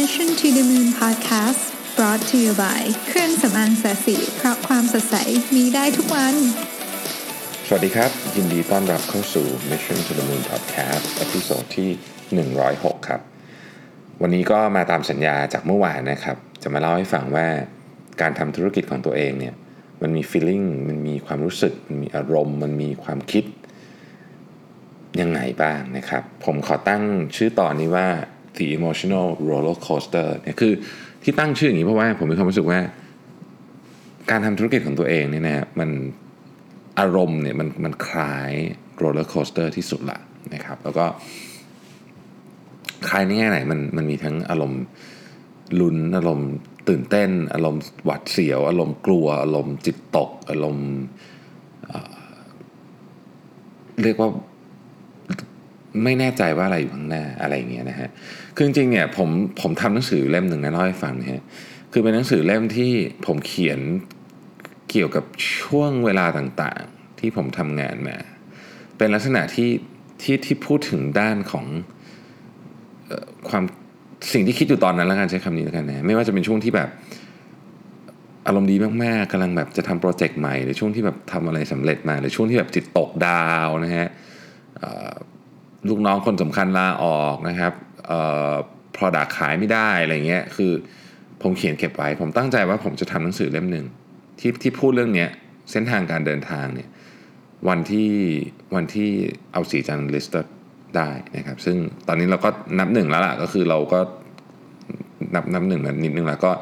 Mission to the Moon Podcast brought to you by เครื่องสำอางแสสีเพราะความสดใสมีได้ทุกวัน สวัสดีครับ ยินดีต้อนรับเข้าสู่ Mission to the Moon Podcast ตอนที่ 106 ครับ วันนี้ก็มาตามสัญญาจากเมื่อวานนะครับ จะมาเล่าให้ฟังว่าการทำธุรกิจของตัวเองเนี่ย มันมี feeling มันมีความรู้สึก มันมีอารมณ์ มันมีความคิดยังไงบ้างนะครับ ผมขอตั้งชื่อตอนนี้ว่า the emotional roller coaster เนี่ยคือที่ตั้งชื่ออย่างนี้เพราะว่าผมมีความรู้สึกว่า การทำธุรกิจของตัวเองเนี่ยนะมันอารมณ์เนี่ยมันมันคล้าย roller coaster ที่สุดละนะครับ แล้วก็คล้ายในแง่ไหนมันมันมีทั้งอารมณ์ลุ้นอารมณ์ตื่นเต้น อารมณ์หวาดเสียว อารมณ์กลัว อารมณ์จิตตก อารมณ์เอ่อเรียกว่า ไม่แน่ใจว่าอะไรอยู่ข้างหน้าอะไรอย่างเงี้ยนะฮะคือจริงๆเนี่ยผมผมทำหนังสือเล่มหนึ่งนะเล่าให้ฟังนะฮะคือเป็นหนังสือเล่มที่ผมเขียนเกี่ยวกับช่วงเวลาต่างๆ ที่ผมทำงานมา เป็นลักษณะที่ที่ที่พูดถึงด้านของออความสิ่งที่คิดอยู่ตอนนั้นแล้วกันใช้คำนี้แล้วกันนะไม่ว่าจะเป็นช่วงที่แบบอารมณ์ดีมากๆกำลังแบบจะทำโปรเจกต์ใหม่หรือช่วงที่แบบทำอะไรสำเร็จมาหรือช่วงที่แบบจิตตกดาวนะฮะ ลูกน้องคนสำคัญลาออกนะครับเอ่อ product ขายไม่ได้อะไรเงี้ยคือผมเขียนเก็บไว้ ผมตั้งใจว่าผมจะทำหนังสือเล่มหนึ่งที่ที่พูดเรื่องเนี้ยเส้นทางการเดินทางเนี่ยวันที่วันที่เอาสีจันลิสต์ได้นะครับ ซึ่งตอนนี้เราก็นับหนึ่งแล้วล่ะก็คือเราก็นับนับหนึ่งนิดนึงแล้วก็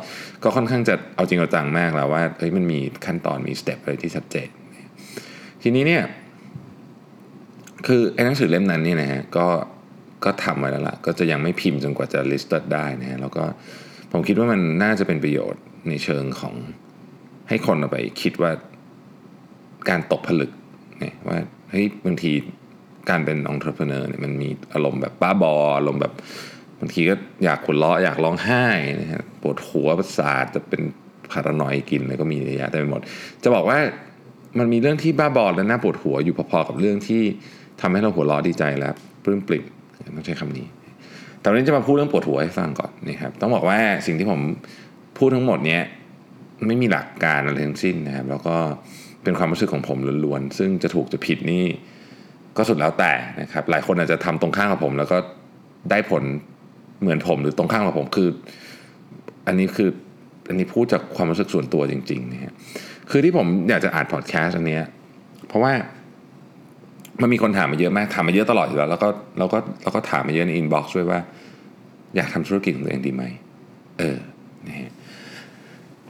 ก็ค่อนข้างจะเอาจริงเอาจังมากแล้วว่าเฮ้ยมันมีขั้นตอนมีสเต็ปอะไรที่ชัดเจน ทีนี้เนี่ย คือไอ้หนังสือเล่มนั้นเนี่ยนะฮะก็ก็ทำไว้แล้วล่ะก็จะยังไม่พิมพ์จนกว่าจะลิสต์ได้นะฮะแล้วก็ผมคิดว่ามันน่าจะเป็นประโยชน์ในเชิงของให้คนเอาไปคิดว่าการตกผลึกเนี่ยว่าเฮ้ยบางทีการเป็นองค์ประกอบเนี่ยมันมีอารมณ์แบบบ้าบออารมณ์แบบบางทีก็อยากหัวเราะอยากร้องไห้นะฮะปวดหัวประสาทจะเป็นพารานอยกินอะไรก็มีเยอะแยะเต็มไปหมด จะบอกว่ามันมีเรื่องที่บ้าบอและน่าปวดหัวอยู่พอๆกับเรื่องที่ ทำให้เราหัวเราะดีใจและปลื้มปริ่มต้องใช้คำนี้ แต่วันนี้จะมาพูดเรื่องปวดหัวให้ฟังก่อนนะครับต้องบอกว่าสิ่งที่ผมพูดทั้งหมดเนี้ยไม่มีหลักการอะไรทั้งสิ้นนะครับ แล้วก็เป็นความรู้สึกของผมล้วนๆซึ่งจะถูกจะผิดนี่ก็สุดแล้วแต่นะครับ หลายคนอาจจะทำตรงข้ามกับผม แล้วก็ได้ผลเหมือนผมหรือตรงข้ามกับผมคือ อันนี้คืออันนี้พูดจากความรู้สึกส่วนตัวจริงๆนะฮะคือที่ผมอยากจะอัดพอดแคสต์อันนี้เพราะว่า มันมีคนถามมาเยอะมากถามมาเยอะตลอดอยู่แล้วแล้วก็เราก็เราก็ถามมาเยอะใน inbox ด้วยว่า อยากทำธุรกิจของตัวเองดีไหมเออนะฮะ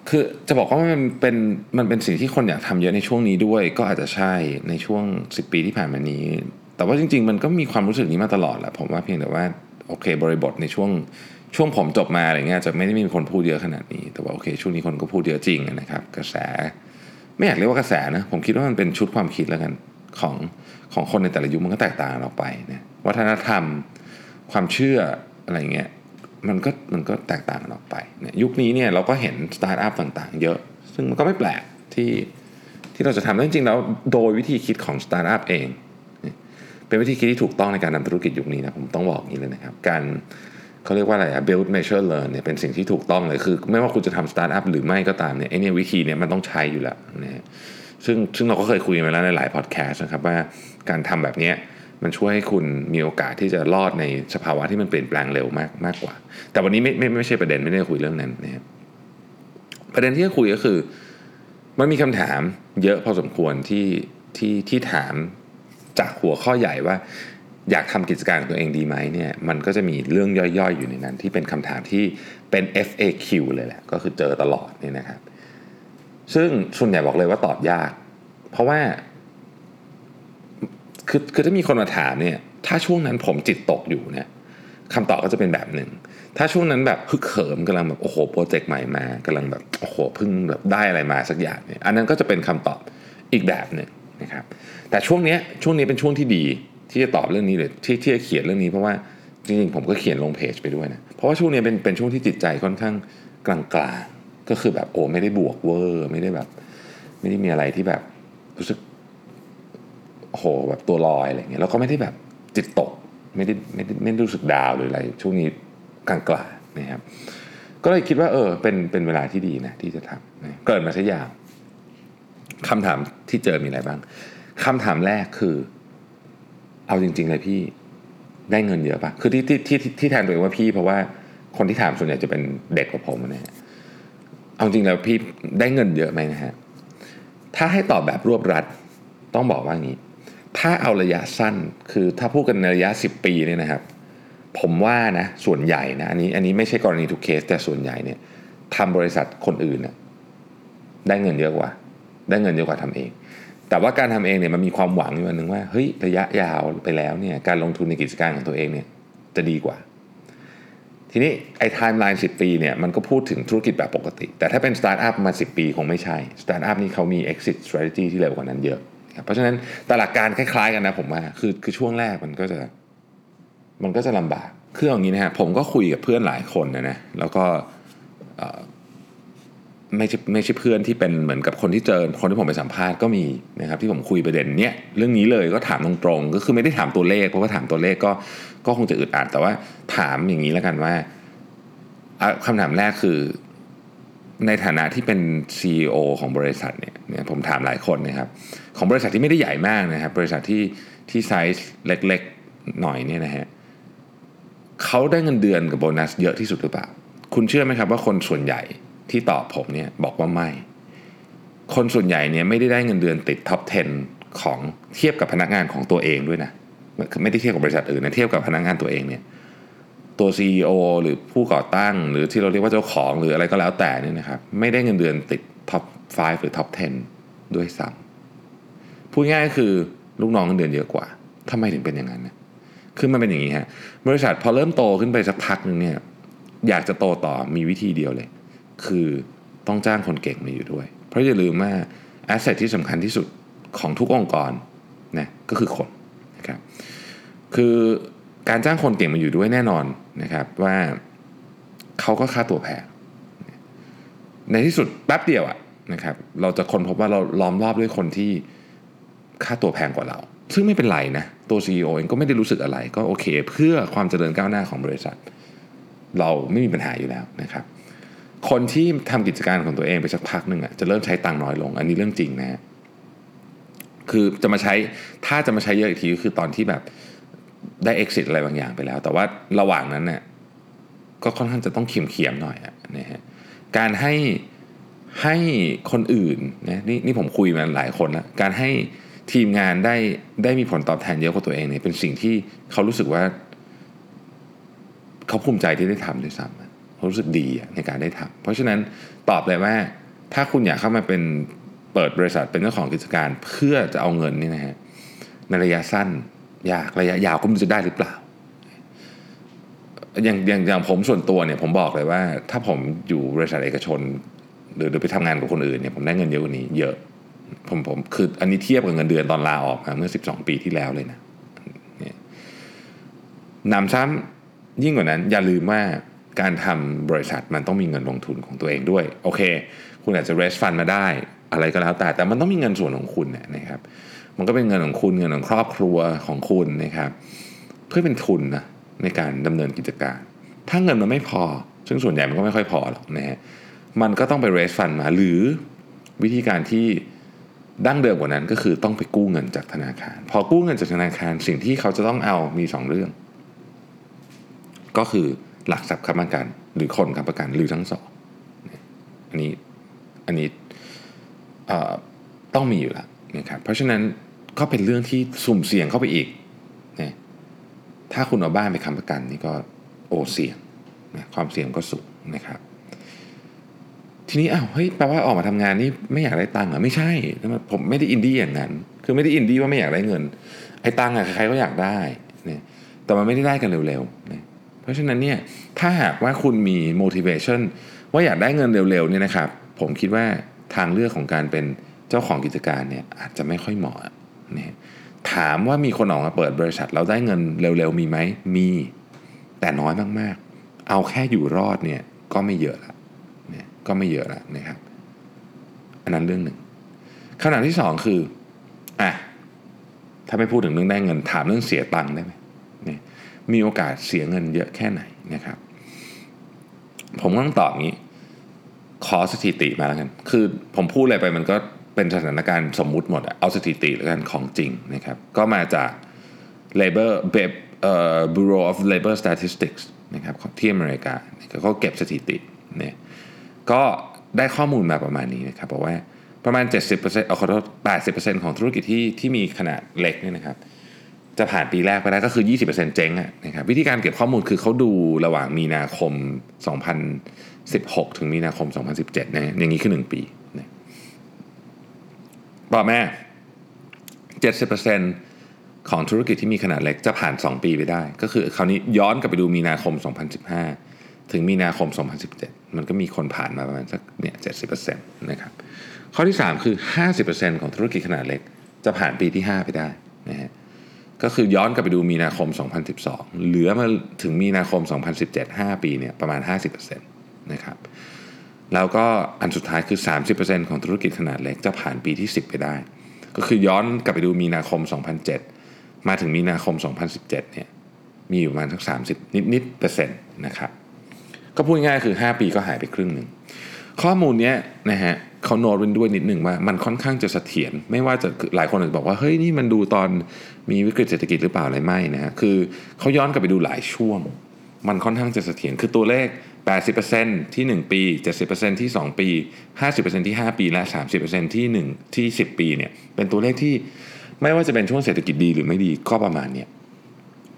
คือจะบอกว่ามันเป็นมันเป็นสิ่งที่คนอยากทำเยอะในช่วงนี้ด้วย ก็อาจจะใช่ในช่วง 10 ปีที่ผ่านมานี้ แต่ว่าจริง ๆ มันก็มีความรู้สึกนี้มาตลอดแหละผมว่าเพียงแต่ว่าโอเค บริบทในช่วงช่วงผมจบมาอะไรเงี้ยจะไม่ได้มีคนพูดเยอะขนาดนี้ แต่ว่าโอเค ช่วงนี้คนก็พูดเยอะจริงนะครับ กระแส ไม่อยากเรียกว่ากระแสนะผมคิดว่ามันเป็นชุดความคิดแล้วกันของ ของคนในแต่ละยุคมันก็แตกต่างออกไปนะวัฒนธรรมความเชื่ออะไรเงี้ยมันก็มันก็แตกต่างออกไปนี่ยยุคนี้เนี่ยเราก็เห็นสตาร์ทอัพต่างๆ เยอะ ซึ่งมันก็ไม่แปลกที่ที่เราจะทำแล้วจริงๆแล้วโดยวิธีคิดของสตาร์ทอัพเอง เป็นวิธีคิดที่ถูกต้องในการทำธุรกิจยุคนี้นะผมต้องบอกอย่างนี้เลยนะครับ การเขาเรียกว่าอะไรอะ build measure learn เนี่ยเป็นสิ่งที่ถูกต้องเลยคือ ไม่ว่าคุณจะทำสตาร์ทอัพหรือไม่ก็ตามเนี่ยไอเนี่ยวิธีเนี่ยมันต้องใช้อยู่แล้วนะฮะ ซึ่งซึ่งเราก็เคยคุยมาแล้วในหลายพอดแคสต์นะครับว่าการทำแบบนี้มันช่วยให้คุณมีโอกาสที่จะรอดในสภาวะที่มันเปลี่ยนแปลงเร็วมากมากกว่า แต่วันนี้ไม่ไม่ไม่ใช่ประเด็นไม่ได้คุยเรื่องนั้นนะครับประเด็นที่จะคุยก็คือ มันมีคำถามเยอะพอสมควรที่ที่ที่ถามจากหัวข้อใหญ่ว่า อยากทำกิจการของตัวเองดีไหมเนี่ยมันก็จะมีเรื่องย่อยๆ อยู่ในนั้น ที่เป็นคำถามที่เป็น FAQ เลยแหละก็คือเจอตลอดนี่นะครับ ซึ่งส่วนใหญ่บอกเลยว่าตอบยาก เพราะว่า คือคือถ้ามีคนมาถามเนี่ย ถ้าช่วงนั้นผมจิตตกอยู่เนี่ยคำตอบก็จะเป็นแบบหนึ่ง ถ้าช่วงนั้นแบบฮึกเหิมกำลังแบบโอ้โหโปรเจกต์ใหม่มากำลังแบบโอ้โหเพิ่งแบบได้อะไรมาสักอย่างเนี่ยอันนั้นก็จะเป็นคำตอบอีกแบบหนึ่งนะครับ แต่ช่วงเนี้ยช่วงนี้เป็นช่วงที่ดีที่จะตอบเรื่องนี้เลยที่ที่จะเขียนเรื่องนี้เพราะว่าจริงๆผมก็เขียนลงเพจไปด้วยนะเพราะว่าช่วงนี้เป็นเป็นช่วงที่จิตใจค่อนข้างกลางๆ ก็คือแบบโอ้ไม่ได้บวกเวอร์ไม่ได้แบบ ไม่ได้มีอะไรที่แบบรู้สึกโอ้โหแบบตัวลอยอะไรเงี้ยแล้วก็ไม่ได้แบบจิตตกไม่ได้ไม่ได้ไม่ได้รู้สึกดาวหรืออะไร ช่วงนี้กลางๆนะครับ ก็เลยคิดว่า เออ เป็นเป็นเวลาที่ดีนะที่จะทำนะเกิดมาซะยาวคำถามที่เจอมีอะไรบ้างคำถามแรกคือ เอาจริง ๆ เลยพี่ได้เงินเยอะปะคือที่ที่ที่ที่แทนตัวเองว่าพี่เพราะว่าคนที่ถามส่วนใหญ่จะเป็นเด็กกว่าผมนะฮะ เอาจริงแล้วพี่ได้เงินเยอะไหมนะฮะ ถ้าให้ตอบแบบรวบรัดต้องบอกว่างี้ ถ้าเอาระยะสั้นคือถ้าพูดกันในระยะ 10 ปีเนี่ยนะครับ ผมว่านะส่วนใหญ่นะอันนี้อันนี้ไม่ใช่กรณีทุกเคสแต่ส่วนใหญ่เนี่ยทำบริษัทคนอื่นเนี่ยได้เงินเยอะกว่า ได้เงินเยอะกว่าทำเอง แต่ว่าการทำเองเนี่ยมันมีความหวังอยู่อันหนึ่งว่าเฮ้ยระยะยาวไปแล้วเนี่ยการลงทุนในกิจการของตัวเองเนี่ยจะดีกว่า ทีนี้ไอ้ไทม์ไลน์สิบปีเนี่ยมันก็พูดถึงธุรกิจแบบปกติ แต่ถ้าเป็นสตาร์ทอัพมา 10 ปีคงไม่ใช่สตาร์ทอัพนี่เขามี exit strategy ที่เร็วกว่านั้นเยอะเพราะฉะนั้นตลาดการคล้ายๆกันนะผมว่าคือคือช่วงแรกมันก็จะมันก็จะลำบากคืออย่างนี้นะฮะผมก็คุยกับเพื่อนหลายคนนะนะแล้วก็ ไม่ใช่ไม่ใช่เพื่อนที่เป็นเหมือนกับคนที่เจอคนที่ผมไปสัมภาษณ์ก็มีนะครับที่ผมคุยประเด็นเนี้ยเรื่องนี้เลยก็ถามตรงๆก็คือไม่ได้ถามตัวเลข เพราะว่าถามตัวเลขก็ก็คงจะอึดอัดแต่ว่าถามอย่างนี้แล้วกันว่าคำถามแรกคือในฐานะที่เป็น CEO ของบริษัทเนี่ยเนี่ยผมถามหลายคนนะครับ ของบริษัทที่ไม่ได้ใหญ่มากนะครับ บริษัทที่ที่ไซส์เล็กๆหน่อยเนี่ยนะฮะเขาได้เงินเดือนกับโบนัสเยอะที่สุดหรือเปล่า คุณเชื่อไหมครับว่าคนส่วนใหญ่ ที่ตอบผมเนี่ยบอกว่าไม่ คนส่วนใหญ่เนี่ยไม่ได้ได้เงินเดือนติด top 10 ของเทียบกับพนักงานของตัวเองด้วยนะไม่ได้เทียบกับบริษัทอื่นนะเทียบกับพนักงานตัวเองเนี่ยตัว CEO หรือผู้ก่อตั้ง หรือที่เราเรียกว่าเจ้าของหรืออะไรก็แล้วแต่นี่นะครับไม่ได้เงินเดือนติดท็อป 5 หรือท็อป 10 ด้วยซ้ำพูดง่ายคือลูกน้องเงินเดือนเยอะกว่าทำไมถึงเป็นอย่างนั้นนะคือมันเป็นอย่างนี้ฮะบริษัทพอเริ่มโตขึ้นไปสักพักหนึ่งเนี่ยอยากจะโตต่อมีวิธีเดียวเลย คือต้องจ้างคนเก่งมาอยู่ด้วย เพราะอย่าลืมว่าแอสเซทที่สำคัญที่สุดของทุกองค์กรนะก็คือคนนะครับคือการจ้างคนเก่งมาอยู่ด้วยแน่นอนนะครับว่าเขาก็ค่าตัวแพงในที่สุดแป๊บเดียวอะนะครับเราจะคนพบว่าเราล้อมรอบด้วยคนที่ค่าตัวแพงกว่าเรา ซึ่งไม่เป็นไรนะ ตัว CEO เองก็ไม่ได้รู้สึกอะไร ก็โอเค เพื่อความเจริญก้าวหน้าของบริษัท เราไม่มีปัญหาอยู่แล้วนะครับ คนที่ทำกิจการของตัวเองไปสักพักหนึ่งอะจะเริ่มใช้ตังค์น้อยลง อันนี้เรื่องจริงนะคือจะมาใช้ถ้าจะมาใช้เยอะอีกทีก็คือตอนที่แบบได้ exit อะไรบางอย่างไปแล้ว แต่ว่าระหว่างนั้นเนี่ยก็ค่อนข้างจะต้องเขียมเขียมหน่อยนะฮะการให้ให้คนอื่นนะนี่นี่ผมคุยมาหลายคนแล้วการให้ทีมงานได้ได้มีผลตอบแทนเยอะกว่าตัวเองเนี่ยเป็นสิ่งที่เขารู้สึกว่า เขาภูมิใจที่ได้ทำด้วยซ้ำ รู้สึกดีในการได้ทำเพราะฉะนั้นตอบเลยว่า ถ้าคุณอยากเข้ามาเป็นเปิดบริษัทเป็นเจ้าของกิจการเพื่อจะเอาเงินนี่นะฮะในระยะสั้นยากระยะยาวก็ไม่รู้จะได้หรือเปล่า อย่างอย่างอย่างผมส่วนตัวเนี่ยผมบอกเลยว่า ถ้าผมอยู่บริษัทเอกชน หรือไปทำงานกับคนอื่นเนี่ยผมได้เงินเยอะกว่านี้เยอะ ผมผมคืออันนี้เทียบกับเงินเดือนตอนลาออกมาเมื่อ 12 ปีที่แล้วเลยนะนำซ้ำยิ่งกว่านั้นอย่าลืมว่า การทำบริษัทมันต้องมีเงินลงทุนของตัวเองด้วย โอเค คุณอาจจะ raise fund มาได้ อะไรก็แล้วแต่ แต่มันต้องมีเงินส่วนของคุณนะครับ มันก็เป็นเงินของคุณเงินของครอบครัวของคุณนะครับ เพื่อเป็นทุนนะในการดำเนินกิจการ ถ้าเงินมันไม่พอ ซึ่งส่วนใหญ่มันก็ไม่ค่อยพอหรอกนะฮะ มันก็ต้องไป raise fund มา หรือวิธีการที่ดั้งเดิมกว่านั้นก็คือต้องไปกู้เงินจากธนาคาร พอกู้เงินจากธนาคารสิ่งที่เขาจะต้องเอามี 2 เรื่อง ก็คือ หลักทรัพย์ค้ำประกัน หรือคนค้ำประกันหรือทั้งสองอันนี้อันนี้ต้องมีอยู่แล้วนะครับเพราะฉะนั้นก็เป็นเรื่องที่สุ่มเสี่ยงเข้าไปอีกนะถ้าคุณเอาบ้านไปค้ำประกันนี่ก็โอเสี่ยงนะความเสี่ยงก็สูงนะครับ ทีนี้อ้าวเฮ้ยแปลว่าออกมาทำงานนี่ไม่อยากได้ตังค์เหรอไม่ใช่ผมไม่ได้อินดี้อย่างนั้น คือไม่ได้อินดี้ว่าไม่อยากได้เงิน ไอ้ตังค์อะใครก็อยากได้นี่แต่มันไม่ได้ได้กันเร็วๆนะเราะฉะนั้นเนี่ยถ้าหากว่าคุณมี motivation ว่าอยากได้เงินเร็วๆเนี่ยนะครับ ผมคิดว่าทางเลือกของการเป็นเจ้าของกิจการเนี่ยอาจจะไม่ค่อยเหมาะนะถามว่ามีคนออกมาเปิดบริษัทเราได้เงินเร็วๆมีไหมมีแต่น้อยมากๆ เอาแค่อยู่รอดเนี่ยก็ไม่เยอะละเนี่ยก็ไม่เยอะละนะครับ อันนั้นเรื่องหนึ่งขณะที่สองคืออะถ้าไม่พูดถึงเรื่องได้เงิน ถามเรื่องเสียตังค์ได้ไหม มีโอกาสเสียเงินเยอะแค่ไหนนะครับ ผมต้องตอบงี้ ขอสถิติมาแล้วกัน คือผมพูดอะไรไปมันก็เป็นสถานการณ์สมมุติหมดอะเอาสถิติแล้วกันของจริงนะครับ ก็มาจาก Labor Bureau of Labor Statistics นะครับที่อเมริกาเขาเก็บสถิติเนี่ยก็ได้ข้อมูลมาประมาณนี้นะครับบอกว่าประมาณ 70%เอาขอโทษ80%ของธุรกิจที่ที่มีขนาดเล็กเนี่ยนะครับ จะผ่านปีแรกไปได้ก็คือ 20%เจ๊งนะครับวิธีการเก็บข้อมูลคือเขาดูระหว่างมีนาคม 2016 ถึงมีนาคม 2017นะอย่างนี้คือ 1 ปีนะบอกแม่70%ของธุรกิจที่มีขนาดเล็กจะผ่าน 2 ปีไปได้ ก็คือคราวนี้ย้อนกลับไปดูมีนาคม 2015 ถึงมีนาคม 2017 มันก็มีคนผ่านมาประมาณสักเนี่ย70%นะครับข้อที่ 3 คือ 50%ของธุรกิจขนาดเล็กจะผ่านปีที่ 5 ไปได้ ก็คือย้อนกลับไปดูมีนาคม 2012 เหลือมาถึงมีนาคม 2017 5 ปีเนี่ยประมาณ 50%นะครับแล้วก็อันสุดท้ายคือ 30%ของธุรกิจขนาดเล็กจะผ่านปีที่ 10 ไปได้ ก็คือย้อนกลับไปดูมีนาคม 2007 มาถึงมีนาคม 2017 เนี่ยมีอยู่ประมาณสัก 30 นิดๆเปอร์เซ็นต์นะครับก็พูดง่ายคือ 5 ปีก็หายไปครึ่งหนึ่ง ข้อมูลเนี้ยนะฮะเขาโน้ตไว้ด้วยนิดหนึ่งว่ามันค่อนข้างจะเสถียรไม่ว่าจะหลายคนอาจจะบอกว่า เฮ้ย นี่มันดูตอน มีวิกฤตเศรษฐกิจหรือเปล่าอะไรไม่นะฮะคือเขาย้อนกลับไปดูหลายช่วง มันค่อนข้างจะเสถียรคือตัวเลข 80%ที่ 1 ปี 70%ที่ 2 ปี 50%ที่ 5 ปี และ 30%ที่1ที่ 10 ปีเนี่ยเป็นตัวเลขที่ไม่ว่าจะเป็นช่วงเศรษฐกิจดีหรือไม่ดีก็ประมาณเนี้ย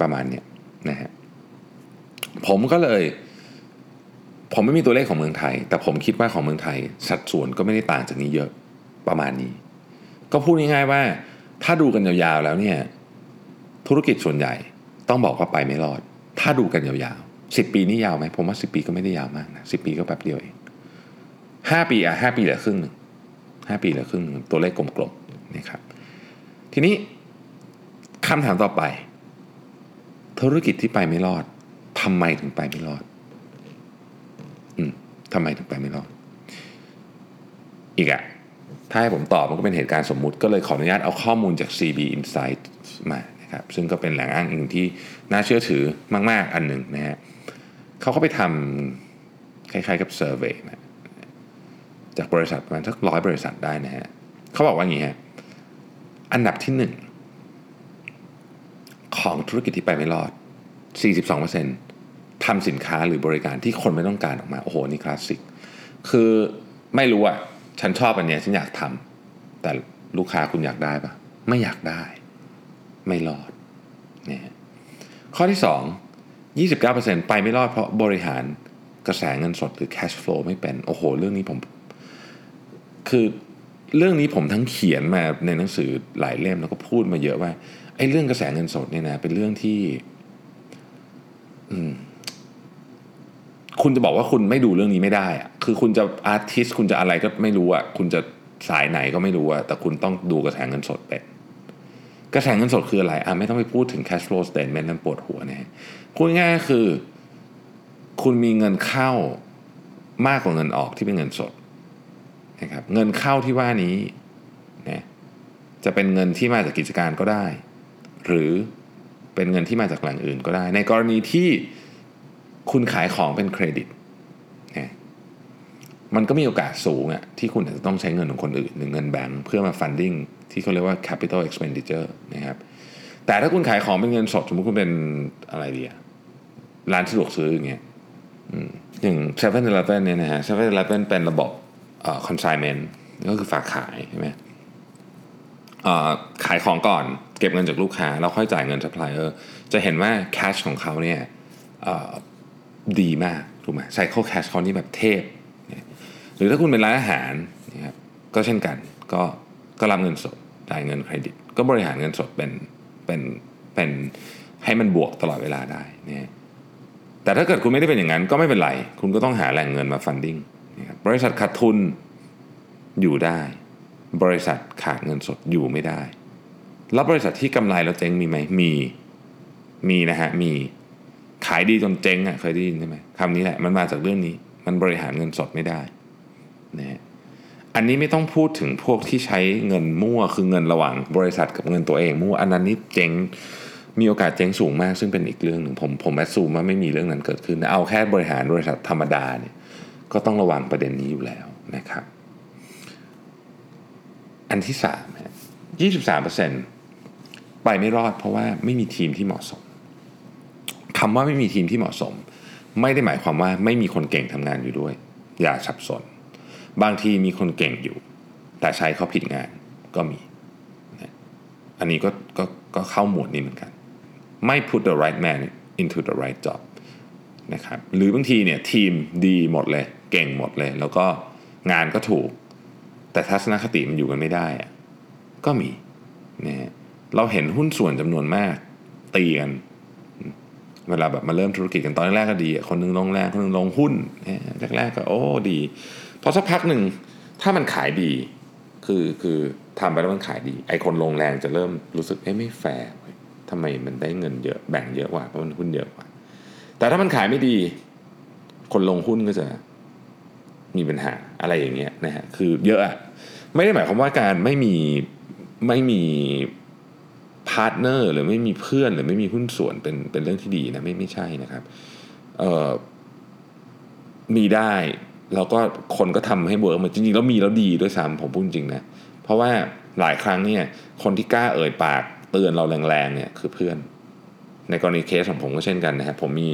ประมาณเนี้ยนะฮะผมก็เลย ผมไม่มีตัวเลขของเมืองไทย แต่ผมคิดว่าของเมืองไทย สัดส่วนก็ไม่ได้ต่างจากนี้เยอะประมาณนี้ ก็พูดง่ายๆว่า ถ้าดูกันยาวๆแล้วเนี่ย ธุรกิจส่วนใหญ่ต้องบอกว่าไปไม่รอด ถ้าดูกันยาวๆสิบปีนี่ยาวไหมผมว่าสิบปีก็ไม่ได้ยาวมากนะสิปีก็แป๊บเดียวเองห้าปีอะห้าปีเหลือครึ่งหนึ่งห้าปีเหลือครึ่งหนึ่งตัวเลขกลมๆนะครับ ทีนี้คำถามต่อไป ธุรกิจที่ไปไม่รอดทำไมถึงไปไม่รอด อืมทำไมถึงไปไม่รอด อีกอะถ้าให้ผมตอบมันก็เป็นเหตุการณ์สมมุติก็เลยขออนุญาตเอาข้อมูลจาก CB Insight มา นะครับซึ่งก็เป็นแหล่งอ้างอิงที่น่าเชื่อถือมาก ๆ อันหนึ่งนะฮะเขาก็ไปทำคล้าย ๆ กับเซอร์เวยนะจากบริษัทประมาณสักร้อยบริษัทได้นะฮะเขาบอกว่าอย่างนี้ฮะอันดับที่หนึ่งของธุรกิจที่ไปไม่รอด 42%ทำสินค้าหรือบริการที่คนไม่ต้องการออกมา โอ้โห นี่คลาสสิก คือไม่รู้อะฉันชอบอันเนี้ยฉันอยากทำแต่ลูกค้าคุณอยากได้ปะไม่อยากได้ ไม่รอดเนี่ยข้อที่ 2 29%ไปไม่รอดเพราะบริหารกระแสเงินสดหรือ cash flow ไม่เป็น โอ้โห เรื่องนี้ผม คือเรื่องนี้ผมทั้งเขียนมาในหนังสือหลายเล่มแล้วก็พูดมาเยอะว่าไอ้เรื่องกระแสเงินสดเนี่ยนะ เป็นเรื่องที่คุณจะบอกว่าคุณไม่ดูเรื่องนี้ไม่ได้อะคือคุณจะอาร์ติสคุณจะอะไรก็ไม่รู้อะคุณจะสายไหนก็ไม่รู้อะแต่คุณต้องดูกระแสเงินสดเป็น กระแสเงินสดคืออะไรอะไม่ต้องไปพูดถึง cash flow statement นั้นปวดหัวเนี่ยพูดง่ายคือ คุณมีเงินเข้ามากกว่าเงินออกที่เป็นเงินสดนะครับเงินเข้าที่ว่านี้นะจะเป็นเงินที่มาจากกิจการก็ได้ หรือเป็นเงินที่มาจากแหล่งอื่นก็ได้ ในกรณีที่คุณขายของเป็นเครดิต มันก็มีโอกาสสูงอะที่คุณอาจจะต้องใช้เงินของคนอื่นหรือเงินแบงค์เพื่อมา funding ที่เขาเรียกว่า capital expenditure นะครับแต่ถ้าคุณขายของเป็นเงินสด สมมติคุณเป็นอะไรดีอะร้านสะดวกซื้ออย่างเงี้ยอย่าง7 e เ e ่ e อเนี่ยนะฮะ7 e เ e ่ e เป็นระบบ consignment ก็คือฝากขายใช่ไหมขายของก่อนเก็บเงินจากลูกค้า แล้วค่อยจ่ายเงินซัพพลายเออร์จะเห็นว่า cash ของเขาเนี่ยดีมากถูกไหม cycle cash เขานี่แบบเทพ หรือถ้าคุณเป็นร้านอาหารนะครับก็เช่นกันก็ก็รับเงินสดจ่ายเงินเครดิต ก็บริหารเงินสดเป็นเป็นเป็นให้มันบวกตลอดเวลาได้นะแต่ถ้าเกิดคุณไม่ได้เป็นอย่างนั้น ก็ไม่เป็นไร คุณก็ต้องหาแหล่งเงินมา funding บริษัทขาดทุนอยู่ได้ บริษัทขาดเงินสดอยู่ไม่ได้ แล้วบริษัทที่กำไรแล้วเจ๊งมีไหมมี มีนะฮะมีขายดีจนเจ๊งอะเคยได้ยินใช่ไหมคำนี้แหละมันมาจากเรื่องนี้ มันบริหารเงินสดไม่ได้ นะอันนี้ไม่ต้องพูดถึงพวกที่ใช้เงินมั่วคือเงินระหว่างบริษัทกับเงินตัวเองมั่วอันนั้นนี่เจ๊งมีโอกาสเจ๊งสูงมาก ซึ่งเป็นอีกเรื่องหนึ่งผมผมแอดซูมว่าไม่มีเรื่องนั้นเกิดขึ้น เอาแค่บริหารบริษัทธรรมดาเนี่ยก็ต้องระวังประเด็นนี้อยู่แล้วนะครับ อันที่สามยี่สิบสามเปอร์เซ็นต์ไปไม่รอดเพราะว่าไม่มีทีมที่เหมาะสมคำว่าไม่มีทีมที่เหมาะสม ไม่ได้หมายความว่าไม่มีคนเก่งทำงานอยู่ด้วย อย่าสับสน บางทีมีคนเก่งอยู่ แต่ใช้เขาผิดงานก็มี อันนี้ก็ก็ก็เข้าหมวดนี้เหมือนกัน ไม่ put the right man into the right job นะครับหรือบางทีเนี่ยทีมดีหมดเลย เก่งหมดเลย แล้วก็งานก็ถูก แต่ทัศนคติมันอยู่กันไม่ได้อะก็มีนะฮะเราเห็นหุ้นส่วนจำนวนมากตีกัน เวลาแบบมาเริ่มธุรกิจกันตอนแรกก็ดี คนนึงลงแรงคนนึงลงหุ้นแรกๆก็โอ้ดีพอสักพักหนึ่งถ้ามันขายดีคือคือทำไปแล้วมันขายดี ไอคนลงแรงจะเริ่มรู้สึกเอ้ไม่แฟร์ทำไมมันได้เงินเยอะแบ่งเยอะกว่าเพราะมันหุ้นเยอะกว่า แต่ถ้ามันขายไม่ดี คนลงหุ้นก็จะมีปัญหาอะไรอย่างเงี้ยนะฮะคือเยอะอะไม่ได้หมายความว่าการไม่มีไม่มี partner หรือไม่มีเพื่อนหรือไม่มีหุ้นส่วนเป็นเป็นเรื่องที่ดีนะไม่ไม่ใช่นะครับมีได้แล้วก็คนก็ทำให้ work มันจริงๆแล้วมีแล้วดีด้วยซ้ำผมพูดจริงนะเพราะว่าหลายครั้งเนี่ยคนที่กล้าเอ่ยปากเตือนเราแรงๆเนี่ยคือเพื่อน ในกรณีเคสของผมก็เช่นกันนะครับผมมี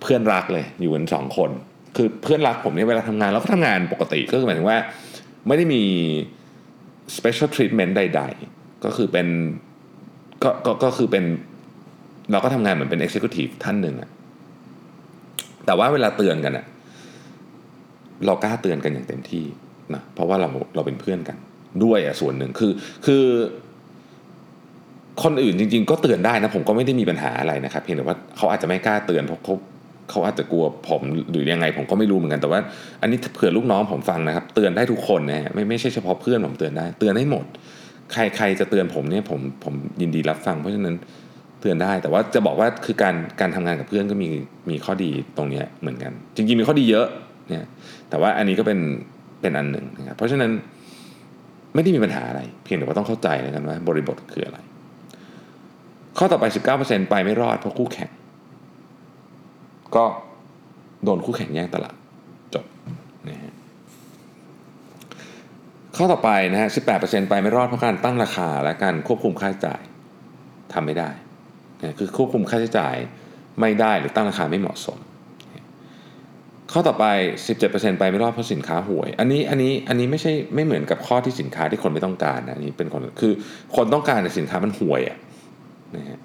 เพื่อนรักเลยอยู่กันสองคน คือเพื่อนรักผมเนี่ยเวลาทำงานเราก็ทำงานปกติก็คือหมายถึงว่าไม่ได้มี special treatment ใด ๆ ก็คือเป็น ก็ก็ก็คือเป็นเราก็ทำงานเหมือนเป็น executive ท่านหนึ่งอะแต่ว่าเวลาเตือนกันอะเรากล้าเตือนกันอย่างเต็มที่นะเพราะว่าเราเราเป็นเพื่อนกัน ด้วยอะส่วนหนึ่งคือคือคนอื่นจริง ๆ ก็เตือนได้นะผมก็ไม่ได้มีปัญหาอะไรนะครับ เพียงแต่ว่าเขาอาจจะไม่กล้าเตือนเพราะเขาเขาอาจจะกลัวผมหรือยังไง ผมก็ไม่รู้เหมือนกันแต่ว่า อันนี้เผื่อลูกน้องผมฟังนะครับ เตือนได้ทุกคนนะฮะไม่ไม่ใช่เฉพาะเพื่อนผมเตือนได้ เตือนได้หมด ใครใครจะเตือนผมเนี่ยผมผมยินดีรับฟัง เพราะฉะนั้นเตือนได้ แต่ว่าจะบอกว่าคือการการทำงานกับเพื่อนก็มีมีข้อดีตรงนี้เหมือนกัน จริงๆมีข้อดีเยอะเนี่ยแต่ว่าอันนี้ก็เป็นเป็นอันหนึ่งนะครับเพราะฉะนั้นไม่ได้มีปัญหาอะไร เพียงแต่ว่าต้องเข้าใจแล้วกันว่าบริบทคืออะไร ข้อต่อไป 19%ไปไม่รอดเพราะคู่แข่ง ก็โดนคู่แข่งแย่งตลาดจบนะฮะ ข้อต่อไปนะฮะ 18%ไปไม่รอดเพราะการตั้งราคาและการควบคุมค่าใช้จ่ายทำไม่ได้นะคือควบคุมค่าใช้จ่ายไม่ได้หรือตั้งราคาไม่เหมาะสม ข้อต่อไป 17%ไปไม่รอดเพราะสินค้าห่วย อันนี้อันนี้อันนี้ไม่ใช่ไม่เหมือนกับข้อที่สินค้าที่คนไม่ต้องการนะอันนี้เป็นคนคือคนต้องการแต่สินค้ามันห่วยอะนะฮะ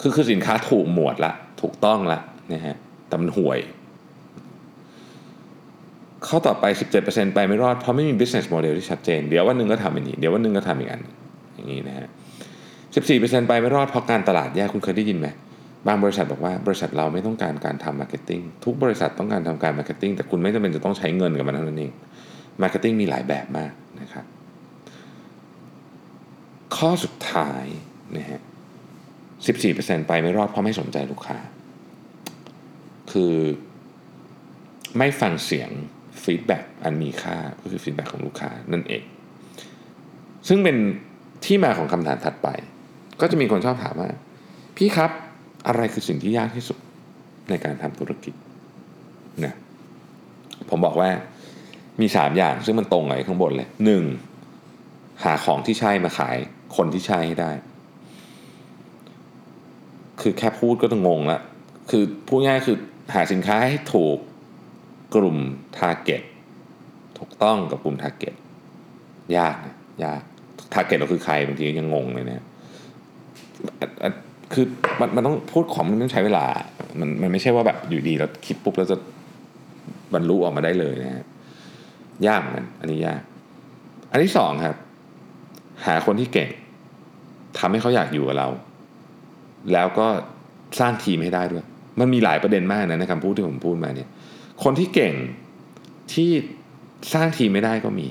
คือคือสินค้าถูกหมวดละถูกต้องละนะฮะแต่มันห่วย ข้อต่อไป 17%ไปไม่รอดเพราะไม่มี business model ที่ชัดเจน เดี๋ยววันหนึ่งก็ทำอย่างนี้ เดี๋ยววันหนึ่งก็ทำอีกอัน อย่างนี้นะฮะ 14%ไปไม่รอดเพราะการตลาดแย่คุณเคยได้ยินไหม บางบริษัทบอกว่าบริษัทเราไม่ต้องการการทำ marketing ทุกบริษัทต้องการทำการ marketing แต่คุณไม่จำเป็นจะต้องใช้เงินกับมันเท่านั้นเอง marketing มีหลายแบบมากนะครับ ข้อสุดท้ายนะฮะ 14%ไปไม่รอดเพราะไม่สนใจลูกค้า คือไม่ฟังเสียง feedback อันมีค่าก็คือ feedback ของลูกค้านั่นเอง ซึ่งเป็นที่มาของคำถามถัดไป ก็จะมีคนชอบถามว่า พี่ครับอะไรคือสิ่งที่ยากที่สุดในการทำธุรกิจนะผมบอกว่ามีสามอย่างซึ่งมันตรงไอ้ข้างบนเลยหนึ่งหาของที่ใช่มาขายคนที่ใช่ให้ได้ คือแค่พูดก็ต้องงงละคือพูดง่ายคือหาสินค้าให้ถูก กลุ่ม Target ถูกต้องกับกลุ่ม Target ยากนะยาก Target เราคือใครบางทียังงงเลยเนี่ยคือมันมันต้องพูดของมันต้องใช้เวลา มันมันไม่ใช่ว่าแบบอยู่ดีแล้วคิดปุ๊บแล้วจะบรรลุออกมาได้เลยนะฮะยากเหมือนกันอันนี้ยาก อันที่สองครับ หาคนที่เก่งทำให้เขาอยากอยู่กับเรา แล้วก็สร้างทีมให้ได้ด้วย มันมีหลายประเด็นมากนะในคำพูดที่ผมพูดมาเนี่ย คนที่เก่งที่สร้างทีมไม่ได้ก็มี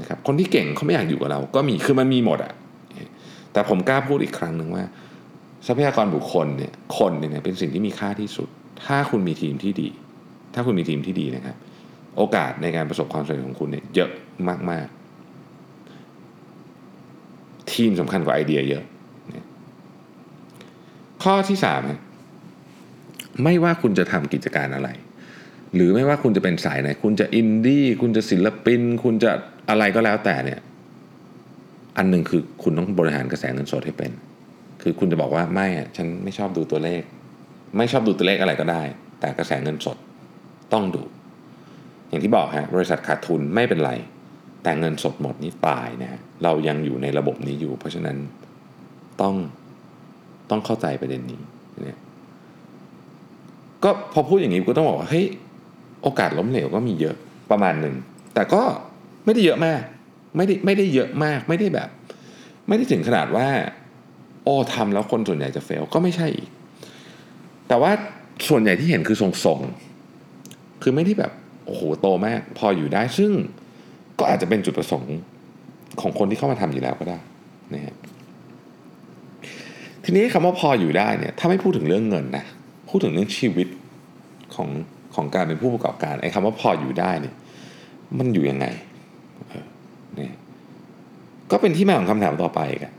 นะครับคนที่เก่งเขาไม่อยากอยู่กับเรา ก็มีคือมันมีหมดอะแต่ผมกล้าพูดอีกครั้งหนึ่งว่า ทรัพยากรบุคคลเนี่ยคนเนี่ยเป็นสิ่งที่มีค่าที่สุด ถ้าคุณมีทีมที่ดี ถ้าคุณมีทีมที่ดีนะครับ โอกาสในการประสบความสำเร็จของคุณเนี่ยเยอะมากๆ ทีมสำคัญกว่าไอเดียเยอะ ข้อที่สามไม่ว่าคุณจะทำกิจการอะไร หรือไม่ว่าคุณจะเป็นสายไหน คุณจะอินดี้คุณจะศิลปิน คุณจะอะไรก็แล้วแต่เนี่ย อันหนึ่งคือคุณต้องบริหารกระแสเงินสดให้เป็น คือคุณจะบอกว่าไม่อะฉันไม่ชอบดูตัวเลข ไม่ชอบดูตัวเลขอะไรก็ได้ แต่กระแสเงินสดต้องดู อย่างที่บอกฮะบริษัทขาดทุนไม่เป็นไร แต่เงินสดหมดนี้ตายนะฮะเรายังอยู่ในระบบนี้อยู่ เพราะฉะนั้นต้องต้องเข้าใจประเด็นนี้เนี่ยก็พอพูดอย่างนี้ก็ต้องบอกว่าเฮ้ย โอกาสล้มเหลวก็มีเยอะประมาณหนึ่ง แต่ก็ไม่ได้เยอะมาก ไม่ได้ไม่ได้เยอะมาก ไม่ได้แบบ ไม่ได้ถึงขนาดว่า โอ้ทำแล้วคนส่วนใหญ่จะเฟลก็ไม่ใช่อีก แต่ว่าส่วนใหญ่ที่เห็นคือทรงๆ คือไม่ได้แบบโอ้โหโตมากพออยู่ได้ซึ่งก็อาจจะเป็นจุดประสงค์ของคนที่เข้ามาทำอยู่แล้วก็ได้นะฮะทีนี้คำว่าพออยู่ได้เนี่ยถ้าไม่พูดถึงเรื่องเงินนะพูดถึงเรื่องชีวิตของ ของการเป็นผู้ประกอบการไอ้คำว่าพออยู่ได้เนี่ยมันอยู่ยังไงเนี่ยก็เป็นที่มาของคำถามต่อไปกัน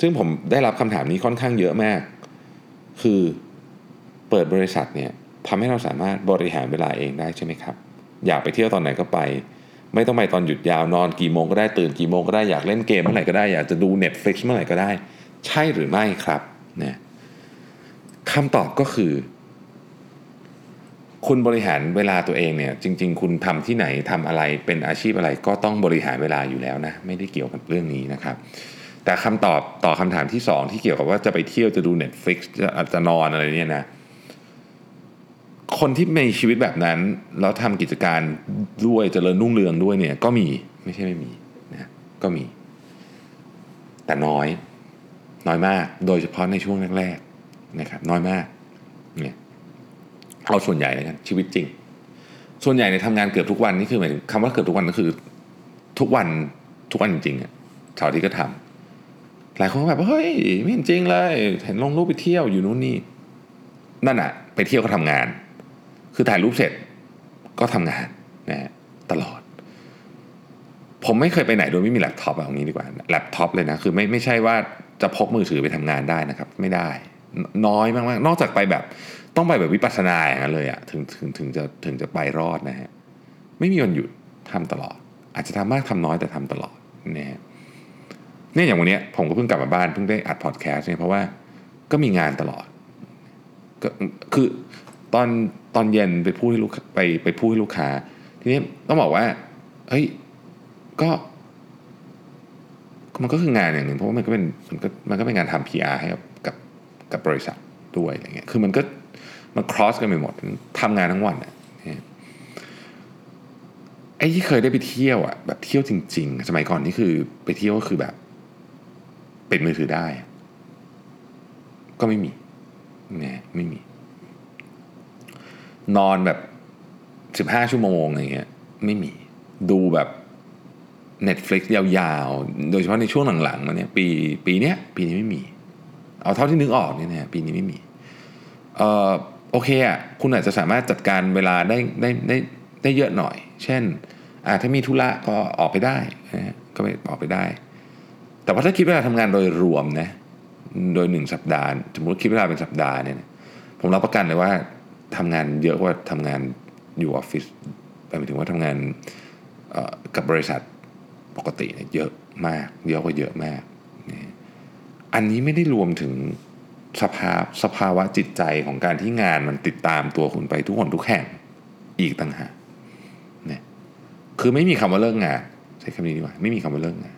ซึ่งผมได้รับคำถามนี้ค่อนข้างเยอะมาก คือเปิดบริษัทเนี่ยทำให้เราสามารถบริหารเวลาเองได้ใช่ไหมครับ อยากไปเที่ยวตอนไหนก็ไป ไม่ต้องไปตอนหยุดยาวนอนกี่โมงก็ได้ตื่นกี่โมงก็ได้อยากเล่นเกมเมื่อไหร่ก็ได้อยากจะดู Netflix เมื่อไหร่ก็ได้ ใช่หรือไม่ครับนะคำตอบก็คือ คุณบริหารเวลาตัวเองเนี่ยจริง ๆ คุณทำที่ไหนทำอะไรเป็นอาชีพอะไรก็ต้องบริหารเวลาอยู่แล้วนะไม่ได้เกี่ยวกับเรื่องนี้นะครับ แต่คำตอบต่อคำถามที่ 2 ที่เกี่ยวกับว่าจะไปเที่ยวจะดู Netflix จะอาจจะนอนอะไรเนี่ยนะคนที่มีชีวิตแบบนั้นแล้วทำกิจการด้วยจเจริญรุ่งเรืองด้วยเนี่ยก็มีไม่ใช่ไม่มีนะก็มี แต่น้อย น้อยมาก โดยเฉพาะในช่วงแรกๆนะครับน้อยมากเนี่ย เอาส่วนใหญ่เลยกันชีวิตจริง ส่วนใหญ่ในทำงานเกือบทุกวันนี่คือหมายถึงคำว่าเกือบทุกวันก็คือ ทุกวันทุกวันจริงๆอะเสาร์ที่ก็ทำหลายคนแบบเฮ้ยไม่เห็นจริงเลย เห็นลงรูปไปเที่ยวอยู่นู้นนี่นั่นอะไปเที่ยวก็ทำงาน คือถ่ายรูปเสร็จก็ทำงานนะฮะตลอด ผมไม่เคยไปไหนโดยไม่มีแล็ปท็อปแบบนี้ดีกว่าแล็ปท็อปเลยนะคือไม่ไม่ใช่ว่าจะพกมือถือไปทำงานได้นะครับ ไม่ได้ น้อยมากๆนอกจากไปแบบ ต้องไปแบบวิปัสสนาอย่างนั้นเลยอะถึงถึงถึงจะถึงจะไปรอดนะฮะไม่มีวันหยุดทำตลอด อาจจะทำมากทำน้อยแต่ทำตลอดนะฮะเนี่ยอย่างวันนี้ผมก็เพิ่งกลับมาบ้านเพิ่งได้อัดพอดแคสต์เนี่ยเพราะว่าก็มีงานตลอดก็คือตอนตอนเย็นไปพูดให้ลูกไปไปพูดให้ลูกค้า ทีนี้ต้องบอกว่าเฮ้ยก็ มันก็คืองานอย่างหนึ่งเพราะว่ามันก็เป็นมันก็มันก็เป็นงานทำ PR ให้กับกับกับบริษัทด้วยอะไรเงี้ยคือมันก็ มัน cross กันไปหมดทำงานทั้งวันอะไอ้ที่เคยได้ไปเที่ยวอะแบบเที่ยวจริง ๆ สมัยก่อนนี่คือไปเที่ยวก็คือแบบปิดมือถือได้ ก็ไม่มีเนี่ยไม่มี นอนแบบสิบห้าชั่วโมงอะไรเงี้ย ไม่มีดูแบบ Netflix ยาวๆ โดยเฉพาะในช่วงหลังๆมาเนี่ยปีปีเนี้ยปีนี้ไม่มี เอาเท่าที่นึกออกเนี่ยนะปีนี้ไม่มี เออ โอเคอะคุณอาจจะสามารถจัดการเวลาได้ได้ได้ได้เยอะหน่อย เช่นอ่าถ้ามีธุระก็ออกไปได้นะก็ไปออกไปได้ แต่ว่าถ้าคิดเวลาทำงานโดยรวมนะโดยหนึ่งสัปดาห์สมมติคิดเวลาเป็นสัปดาห์เนี่ยผมรับประกันเลยว่าทำงานเยอะกว่าทำงานอยู่ออฟฟิศหมายถึงว่าทำงานกับบริษัทปกติเยอะมากเยอะกว่าเยอะมาก อันนี้ไม่ได้รวมถึง สภาพสภาวะจิตใจของการที่งานมันติดตามตัวคุณไปทุกคนทุกแห่งอีกต่างหากเนี่ยคือไม่มีคำว่าเลิกงานใช้คำนี้ดีกว่าไม่มีคำว่าเลิกงาน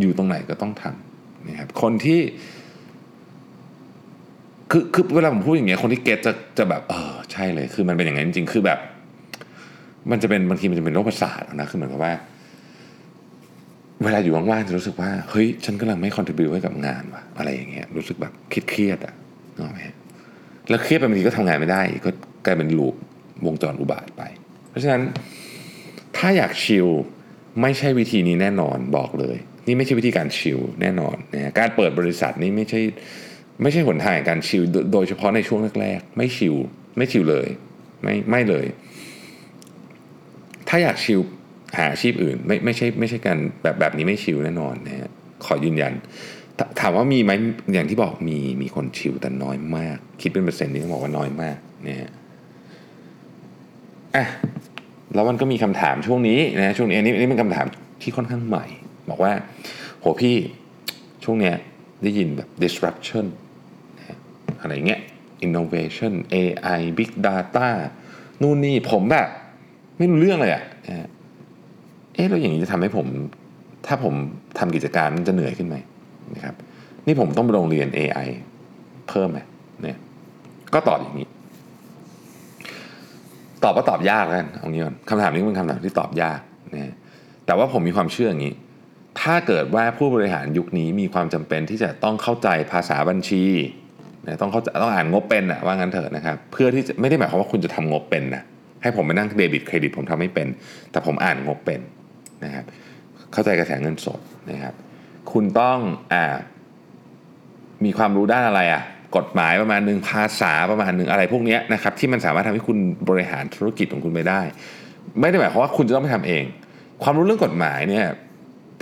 อยู่ตรงไหนก็ต้องทำนะครับคนที่คือคือเวลาผมพูดอย่างเงี้ยคนที่เก็ตจะจะแบบเออใช่เลย คือมันเป็นอย่างนั้นจริงๆคือแบบ มันจะเป็นบางทีมันจะเป็นโรคประสาทนะคือเหมือนกับว่า เวลาอยู่ว่างๆจะรู้สึกว่าเฮ้ยฉันกำลังไม่คอนทริบิวให้กับงานว่ะอะไรอย่างเงี้ยรู้สึกแบบเครียดๆอะนึกออกไหมแล้วเครียดไปบางทีก็ทำงานไม่ได้ ก็กลายเป็นลูปวงจรอุบาทไป เพราะฉะนั้นถ้าอยากชิลไม่ใช่วิธีนี้แน่นอนบอกเลย นี่ไม่ใช่วิธีการชิลแน่นอนนะการเปิดบริษัทนี่ไม่ใช่ไม่ใช่หนทางการชิลโดยเฉพาะในช่วงแรกๆไม่ชิลไม่ชิลเลย ไม่ไม่เลย ถ้าอยากชิล หาอาชีพอื่น ไม่ไม่ใช่ไม่ใช่การแบบแบบนี้ไม่ชิลแน่นอนนะฮะขอยืนยันถถามว่ามีไหมอย่างที่บอกมีมีคนชิลแต่น้อยมาก คิดเป็นเปอร์เซ็นต์นี่ต้องบอกว่าน้อยมากเนี่ยอะแล้วมันก็มีคำถามช่วงนี้นะช่วงนี้อันนี้อันนี้เป็นคำถามที่ค่อนข้างใหม่ บอกว่าโหพี่ช่วงเนี้ยได้ยินแบบ disruption นะอะไรเงี้ย innovation AI big data นู่นนี่ผมแบบ ไม่รู้เรื่องเลยอะ่ะ เอ๊ะแล้วอย่างนี้จะทำให้ผม ถ้าผมทำกิจการมันจะเหนื่อยขึ้นไหมนะครับ นี่ผมต้องไปโรงเรียน AI เพิ่มไหมเนี่ย ก็ตอบอย่างนี้ ตอบก็ตอบยากแล้วกันเอางี้ก่อนคำถามนี้เป็นคำถามที่ตอบยากนะแต่ว่าผมมีความเชื่ออย่างนี้ ถ้าเกิดว่าผู้บริหารยุคนี้มีความจำเป็นที่จะต้องเข้าใจภาษาบัญชีนะต้องเข้าต้องอ่านงบเป็นอะว่างั้นเถอะนะครับ เพื่อที่จะไม่ได้หมายความว่าคุณจะทำงบเป็นนะให้ผมไปนั่งเดบิตเครดิตผมทำไม่เป็น แต่ผมอ่านงบเป็น นะครับเข้าใจกระแสเงินสดนะครับคุณต้องอ่ามีความรู้ด้านอะไรอะกฎหมายประมาณหนึ่งภาษาประมาณหนึ่งอะไรพวกนี้นะครับที่มันสามารถทำให้คุณบริหารธุรกิจของคุณไปได้ ไม่ได้หมายความว่าคุณจะต้องไปทำเอง ความรู้เรื่องกฎหมายเนี่ย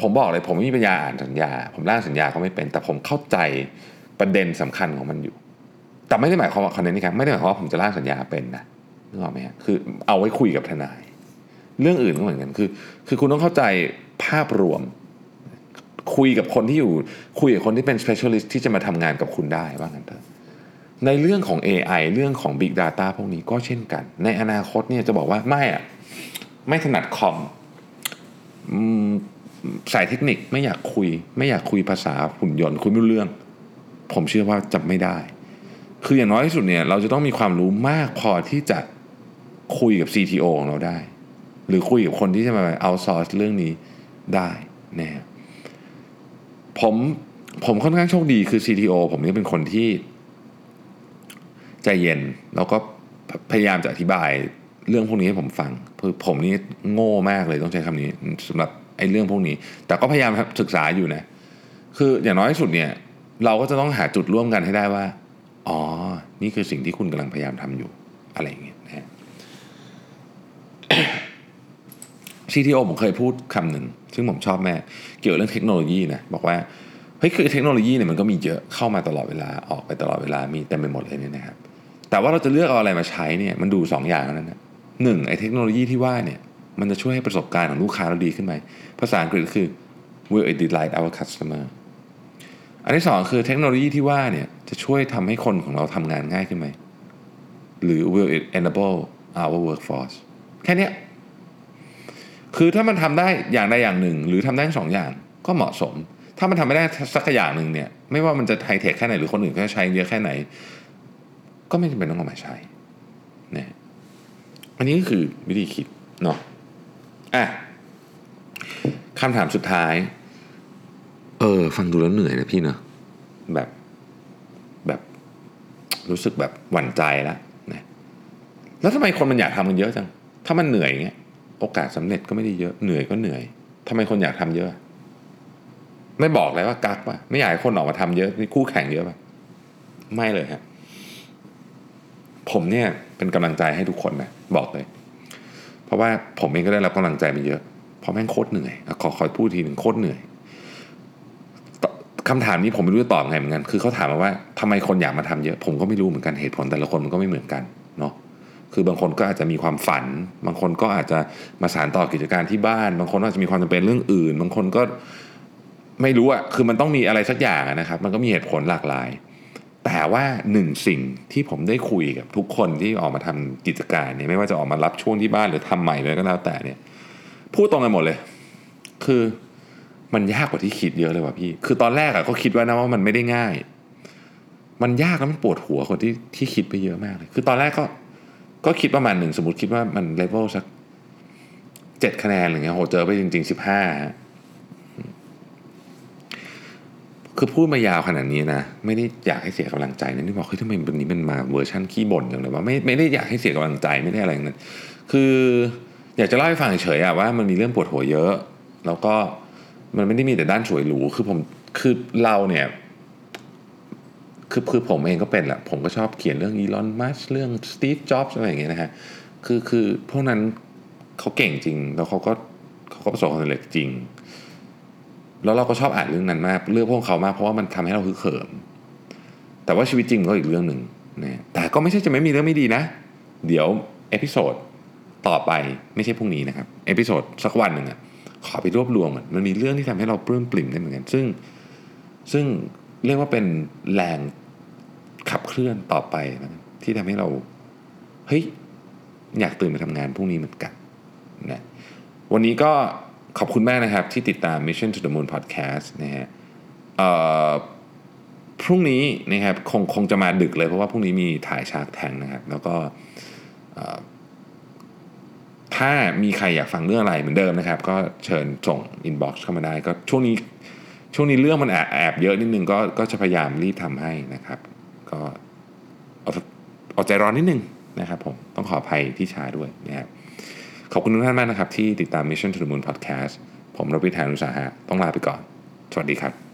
ผมบอกเลยผมไม่มีปัญญาอ่านสัญญา ผมร่างสัญญาเขาไม่เป็น แต่ผมเข้าใจประเด็นสำคัญของมันอยู่ แต่ไม่ได้หมายความว่าคอนเทนต์นี้ครับไม่ได้หมายความว่าผมจะร่างสัญญาเป็นนะนึกออกไหมฮะคือเอาไว้คุยกับทนาย เรื่องอื่นก็เหมือนกันคือ คือคุณต้องเข้าใจภาพรวม คุยกับคนที่อยู่คุยกับคนที่เป็น specialist ที่จะมาทำงานกับคุณได้ว่างั้นเถอะในเรื่องของ AI เรื่องของ Big Data พวกนี้ก็เช่นกัน ในอนาคตเนี่ยจะบอกว่าไม่อะไม่ถนัดคอมสายเทคนิคไม่อยากคุย ไม่อยากคุยภาษาหุ่นยนต์คุยไม่รู้เรื่อง ผมเชื่อว่าจะไม่ได้ คืออย่างน้อยที่สุดเนี่ยเราจะต้องมีความรู้มากพอที่จะคุยกับ CTO ของเราได้ หรือคุยกับคนที่จะมาเอาซอร์สเรื่องนี้ได้นะผมผมค่อนข้างโชคดีคือ CTO ผมนี่เป็นคนที่ ใจเย็น แล้วก็พยายามจะอธิบายเรื่องพวกนี้ให้ผมฟังคือผมนี่โง่มากเลยต้องใช้คำนี้สำหรับไอ้เรื่องพวกนี้ แต่ก็พยายามศึกษาอยู่นะ คืออย่างน้อยที่สุดเนี่ย เราก็จะต้องหาจุดร่วมกันให้ได้ว่า อ๋อ นี่คือสิ่งที่คุณกำลังพยายามทำอยู่อะไรอย่างเงี้ยนะ CTO ผมเคยพูดคำหนึ่งซึ่งผมชอบแม่เกี่ยวเรื่องเทคโนโลยีนะบอกว่าเฮ้ยคือเทคโนโลยีเนี่ยมันก็มีเยอะเข้ามาตลอดเวลาออกไปตลอดเวลามีเต็มไปหมดเลยเนี่ยนะครับแต่ว่าเราจะเลือกเอาอะไรมาใช้เนี่ยมันดู2ออย่างนั้นนะหนึ่งไอ้เทคโนโลยีที่ว่าเนี่ยมันจะช่วยให้ประสบการณ์ของลูกค้าเราดีขึ้นไหมภาษาอังกฤษคือ will it delight our customer อันที่สองคือเทคโนโลยีที่ว่าเนี่ยจะช่วยทำให้คนของเราทำงานง่ายขึ้นไหมหรือ will it enable our workforce แค่นี้ คือถ้ามันทำได้อย่างใดอย่างหนึ่ง หรือทำได้สองอย่างก็เหมาะสม ถ้ามันทำไม่ได้สักอย่างหนึ่งเนี่ย ไม่ว่ามันจะไฮเทคแค่ไหนหรือคนอื่นก็ใช้เยอะแค่ไหน ก็ไม่จำเป็นต้องเอามาใช้นะอันนี้ก็คือวิธีคิดเนาะอะคำถามสุดท้าย เออ ฟังดูแล้วเหนื่อยนะพี่เนาะแบบแบบรู้สึกแบบหวั่นใจแล้วนะแล้วทำไมคนมันอยากทำกันเยอะจัง ถ้ามันเหนื่อยอย่างเงี้ย โอกาสสำเร็จก็ไม่ได้เยอะเหนื่อยก็เหนื่อยทำไมคนอยากทำเยอะ ไม่บอกเลยว่ากักป่ะไม่อยากให้คนออกมาทำเยอะนี่คู่แข่งเยอะป่ะไม่เลยฮะผมเนี่ยเป็นกำลังใจให้ทุกคนนะบอกเลย เพราะว่าผมเองก็ได้รับกำลังใจมาเยอะเพราะแม่งโคตรเหนื่อยขอคอยพูดทีหนึ่งโคตรเหนื่อยคำถามนี้ผมไม่รู้จะตอบไงเหมือนกัน คือเขาถามมาว่าทำไมคนอยากมาทำเยอะ ผมก็ไม่รู้เหมือนกัน เหตุผลแต่ละคนมันก็ไม่เหมือนกันเนาะ คือบางคนก็อาจจะมีความฝัน บางคนก็อาจจะมาสานต่อกิจการที่บ้าน บางคนอาจจะมีความจำเป็นเรื่องอื่น บางคนก็ไม่รู้อะคือมันต้องมีอะไรสักอย่างนะครับ มันก็มีเหตุผลหลากหลาย แต่ว่าหนึ่งสิ่งที่ผมได้คุยกับทุกคนที่ออกมาทำกิจการเนี่ยไม่ว่าจะออกมารับช่วงที่บ้านหรือทำใหม่เลยก็แล้วแต่เนี่ยพูดตรงกันหมดเลย คือมันยากกว่าที่คิดเยอะเลยว่ะพี่ คือตอนแรกอะก็คิดว่านะว่ามันไม่ได้ง่าย มันยากแล้วมันปวดหัวคนที่ที่คิดไปเยอะมากเลย คือตอนแรกก็ ก็คิดประมาณหนึ่งสมมติคิดว่ามันเลเวลสักเจ็ดคะแนนอะไรเงี้ยโหเจอไปจริงๆสิบห้าคือพูดมายาวขนาดนี้นะ ไม่ได้อยากให้เสียกำลังใจนะที่บอกเฮ้ยทำไมวันนี้มันมาเวอร์ชั่นขี้บ่นอย่างไรวะไม่ไม่ได้อยากให้เสียกำลังใจไม่ได้อะไรนั้น คืออยากจะเล่าให้ฟังเฉยๆอะว่ามันมีเรื่องปวดหัวเยอะ แล้วก็มันไม่ได้มีแต่ด้านสวยหรูคือผมคือเราเนี่ย คือคือผมเองก็เป็นแหละผมก็ชอบเขียนเรื่องอีลอนมัสก์เรื่องสตีฟจ็อบส์อะไรอย่างเงี้ยนะฮะคือคือพวกนั้นเขาเก่งจริง แล้วเขาก็เขาก็ประสบความสำเร็จจริง แล้วเราก็ชอบอ่านเรื่องนั้นมาก เรื่องพวกเขามากเพราะว่ามันทำให้เราฮึกเหิม แต่ว่าชีวิตจริงก็อีกเรื่องหนึ่งนะแต่ก็ไม่ใช่จะไม่มีเรื่องไม่ดีนะ เดี๋ยว episode ต่อไปไม่ใช่พรุ่งนี้นะครับ episode สักวันหนึ่งอะขอไปรวบรวมมันมีเรื่องที่ทำให้เราปลื้มปริ่มได้เหมือนกัน ซึ่งซึ่งเรียกว่าเป็นแรง ขับเคลื่อนต่อไปนะที่ทำให้เราเฮ้ยอยากตื่นมาทำงานพรุ่งนี้เหมือนกันนะวันนี้ก็ขอบคุณมากนะครับที่ติดตาม Mission to the Moon Podcast นะฮะพรุ่งนี้นะครับคงคงจะมาดึกเลยเพราะว่าพรุ่งนี้มีถ่ายชาร์กแทงนะครับ แล้วก็ถ้ามีใครอยากฟังเรื่องอะไรเหมือนเดิมนะครับ ก็เชิญส่ง inbox เข้ามาได้ ก็ช่วงนี้ช่วงนี้เรื่องมันแอบแอบเยอะนิดนึงก็ก็จะพยายามรีบทำให้นะครับ ก็อย่าอย่าใจร้อนนิดนึงนะครับผมต้องขออภัยที่ช้าด้วยนะครับขอบคุณทุกท่านมากนะครับ ที่ติดตาม Mission to the Moon Podcast ผมรวิศ หาญอุตสาหะต้องลาไปก่อน สวัสดีครับ